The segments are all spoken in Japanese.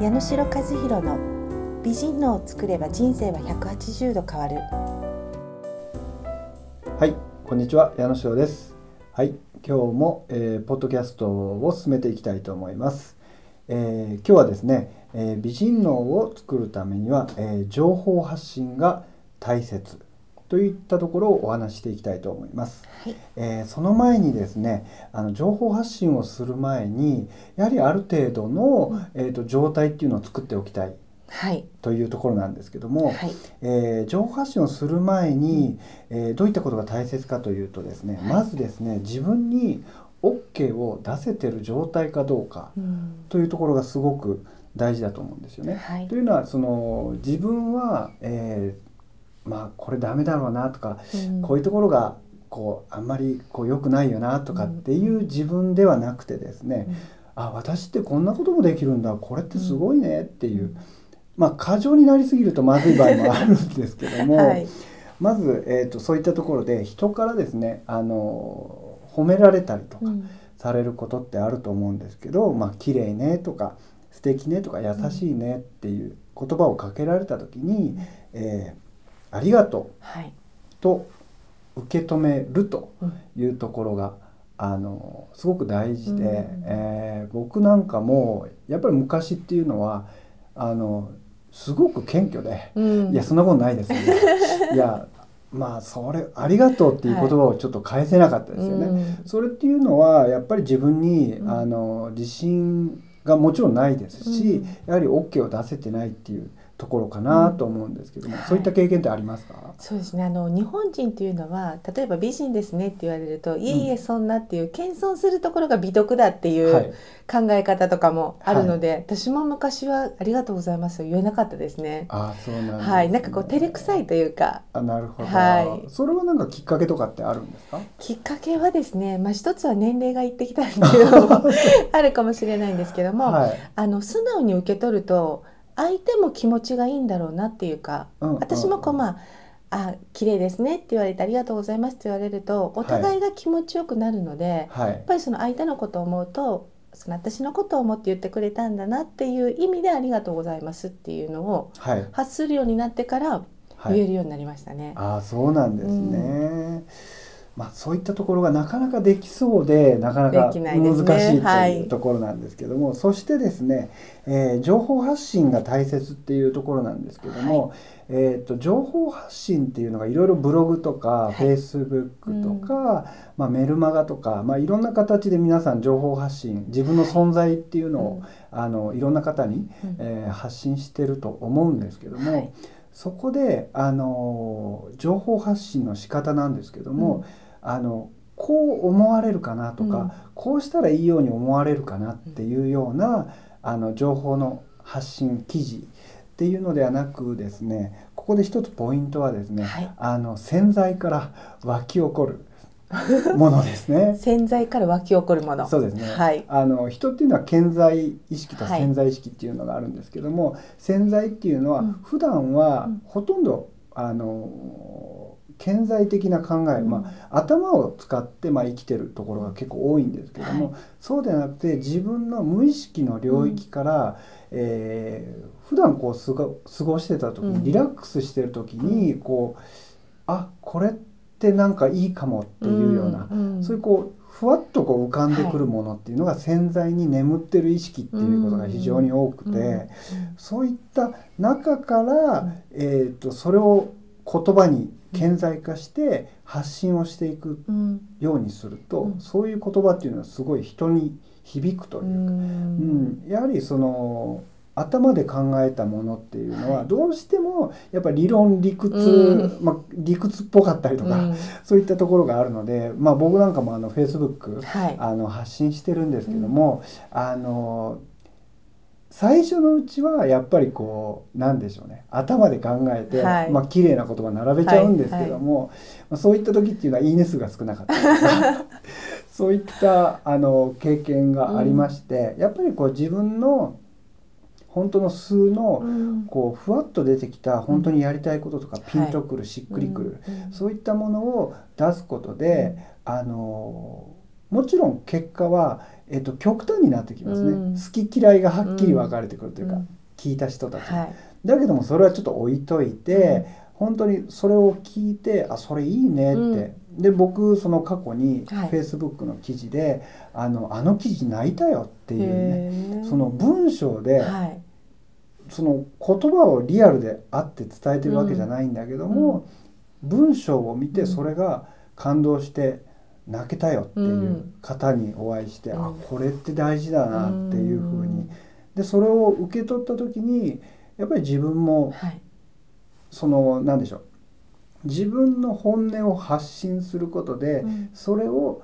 矢野代和弘の美人脳を作れば人生は180度変わる。はいこんにちは矢野代です。はい今日も、えー、ポッドキャストを進めていきたいと思います、えー、今日はですね、えー、美人脳を作るためには、え情報発信が大切。といったところをお話していきたいと思います。はい、えー、その前にですねあの情報発信をする前にやはりある程度の、うん、えーと、状態っていうのを作っておきたい。はい、というところなんですけども、はい、えー、情報発信をする前に、えー、どういったことが大切かというとですね、まずですね自分に OK を出せてる状態かどうかというところがすごく大事だと思うんですよね。はい、というのはその自分は、えーまあこれダメだろうなとか、うん、こういうところがこうあんまりこう良くないよなとかっていう自分ではなくてですね、うん、あ私ってこんなこともできるんだこれってすごいねっていう、うん、まあ過剰になりすぎるとまずい場合もあるんですけども、はい、まず、えーと、そういったところで人からですねあの褒められたりとかされることってあると思うんですけど、まあ綺麗ねとか素敵ねとか優しいねっていう言葉をかけられた時に、えーありがとう。と受け止めるというところが、あのすごく大事で、うん、えー、僕なんかもやっぱり昔っていうのはあのすごく謙虚で、うん、いやそんなことないですよ、ね、いやまあそれありがとうっていう言葉をちょっと返せなかったですよね。はいうん、それっていうのはやっぱり自分に、あの自信がもちろんないですし、やはり OK を出せてないっていうところかなと思うんですけども、うん、そういった経験ってありますか、そうですねあの日本人というのは例えば美人ですねって言われると、うん、いえいえそんなっていう謙遜するところが美徳だっていう考え方とかもあるので、はい、私も昔はありがとうございます言えなかったですね。あそうなん、ね、はい、なんかこう照れくさいというか。あなるほど。はい。それはなんかきっかけとかってあるんですか？きっかけはですね、まあ一つは年齢がいってきたんでいうのも あるかもしれないんですけども、はい、あの素直に受け取ると。相手も気持ちがいいんだろうなっていうか、うんうん、私もこうまああ綺麗ですねって言われてありがとうございますって言われるとお互いが気持ちよくなるので、はい、やっぱりその相手のことを思うとその私のことを思って言ってくれたんだなっていう意味でありがとうございますっていうのを発するようになってから言えるようになりましたね。はい、あそうなんですね、うんまあ、そういったところがなかなかできそうでなかなか難しいというところなんですけども、はい、そしてですね、えー、情報発信が大切っていうところなんですけども、はい、えーと、情報発信っていうのがいろいろブログとか、フェイスブックとか、うん、まあ、メルマガとか、まあ、いろんな形で皆さん情報発信自分の存在っていうのを、はい、あのいろんな方に、うん、えー、発信してると思うんですけども、そこであの情報発信の仕方なんですけども、うんあのこう思われるかなとか、うん、こうしたらいいように思われるかなっていうようなあの情報の発信記事っていうのではなくですねここで一つポイントはですね、はい、あの潜在から湧き起こるものですね。潜在から湧き起こるもの。そうですね。はい。あの人っていうのは潜在意識と潜在意識っていうのがあるんですけども、はい、潜在っていうのは普段はほとんど、あの顕在的な考え、まあ、頭を使って、まあ、生きてるところが結構多いんですけども、はい、そうではなくて自分の無意識の領域から、うん、えー、普段こう過ご過ごしてた時に、リラックスしてる時にこうあこれってなんかいいかもっていうような、うん。うん、そういうこうふわっとこう浮かんでくるものっていうのが潜在に眠ってる意識っていうことが非常に多くて、そういった中から、えーとそれを言葉に顕在化して発信をしていくようにすると、うん、そういう言葉っていうのはすごい人に響くというか、うん、やはりその頭で考えたものっていうのはどうしてもやっぱり理論理屈、うん、まあ、理屈っぽかったりとか、うん、そういったところがあるので、まあ、僕なんかもあのフェイスブック、はい、あの発信してるんですけども、うん、あの最初のうちはやっぱりこうなんでしょうね。頭で考えて、はい、まあ綺麗な言葉並べちゃうんですけども、まあ、そういった時っていうのはいいね数が少なかった。りとかそういったあの経験がありまして、うん、やっぱりこう自分の本当の数のこうふわっと出てきた本当にやりたいこととかピンとくるしっくりくる、そういったものを出すことで、あのもちろん結果は、えーと、極端になってきますね、うん、好き嫌いがはっきり分かれてくるというか、うん、聞いた人たち、はい、だけどもそれはちょっと置いといて、本当にそれを聞いてあそれいいねって、で僕その過去にフェイスブックの記事で、はい、あのあの記事泣いたよっていうねその文章で、はい、その言葉をリアルであって伝えてるわけじゃないんだけども、うん、文章を見てそれが感動して泣けたよっていう方にお会いして、うん、あこれって大事だなっていうふうに。でそれを受け取った時にやっぱり自分も、はい、その何でしょう。自分の本音を発信することで、うん、それを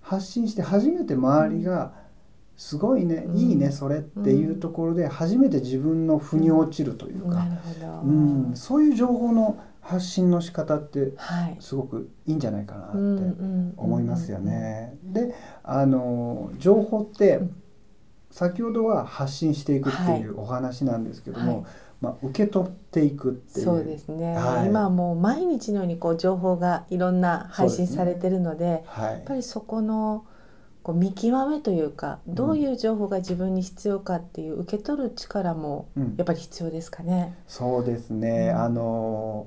発信して初めて周りが「すごいね、うん、いいねそれ」っていうところで初めて自分の腑に落ちるというか、うん、そういう情報の発信の仕方ってすごくいいんじゃないかなって思いますよね。であの情報って先ほどは発信していくっていうお話なんですけども、はい。まあ、受け取っていくっていう。そうですね、はい、今はもう毎日のようにこう情報がいろんな配信されてるので、ねはい、やっぱりそこのこう見極めというかどういう情報が自分に必要かっていう受け取る力もやっぱり必要ですかね。うん、そうですね、うん、あの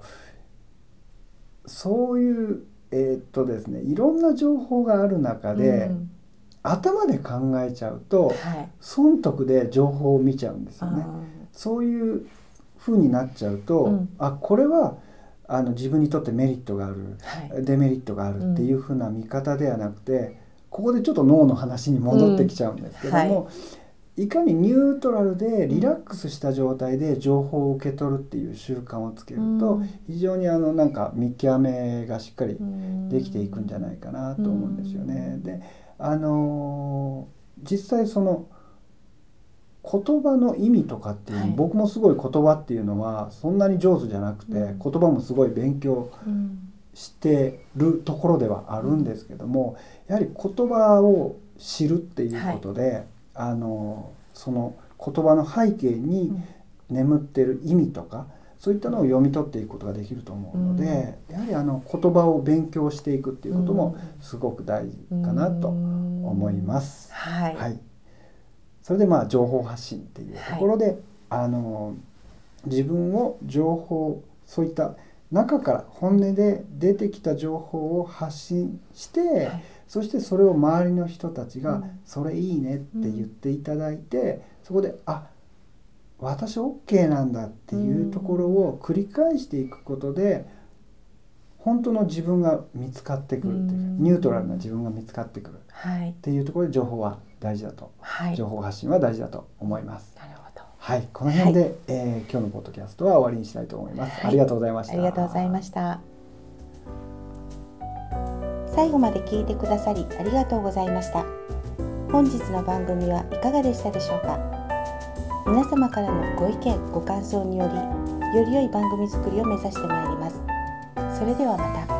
そういうえー、っとですねいろんな情報がある中で、うん、頭で考えちゃうと、はい、損得で情報を見ちゃうんですよね。そういう風になっちゃうと、うん、あこれはあの自分にとってメリットがある、はい、デメリットがあるっていう風な見方ではなくて、ここでちょっと脳の話に戻ってきちゃうんですけども、うんはい、いかにニュートラルでリラックスした状態で情報を受け取るっていう習慣をつけると、非常にあのなんか見極めがしっかりできていくんじゃないかなと思うんですよね。であのー、実際その言葉の意味とかっていう、はい、僕もすごい言葉っていうのはそんなに上手じゃなくて、うん、言葉もすごい勉強してるところではあるんですけども、うん、やはり言葉を知るっていうことで、はい、あのその言葉の背景に眠ってる意味とか、そういったのを読み取っていくことができると思うので、うん、やはりあの言葉を勉強していくっていうこともすごく大事かなと思います。はい、はい。それでまあ情報発信っていうところで、はい、あの自分を情報そういった中から本音で出てきた情報を発信して、はい、そしてそれを周りの人たちが「それいいね」って言っていただいて、うん、そこで「あ私 OK なんだ」っていうところを繰り返していくことで本当の自分が見つかってくるっていうか、ニュートラルな自分が見つかってくるっていうところで情報は大事だと、はい、情報発信は大事だと思います。なるほど。はい、この辺で、はい、えー、今日のポッドキャストは終わりにしたいと思います。はい、ありがとうございました。ありがとうございました。最後まで聞いてくださりありがとうございました。本日の番組はいかがでしたでしょうか？皆様からのご意見ご感想によりより良い番組作りを目指してまいります。それではまた。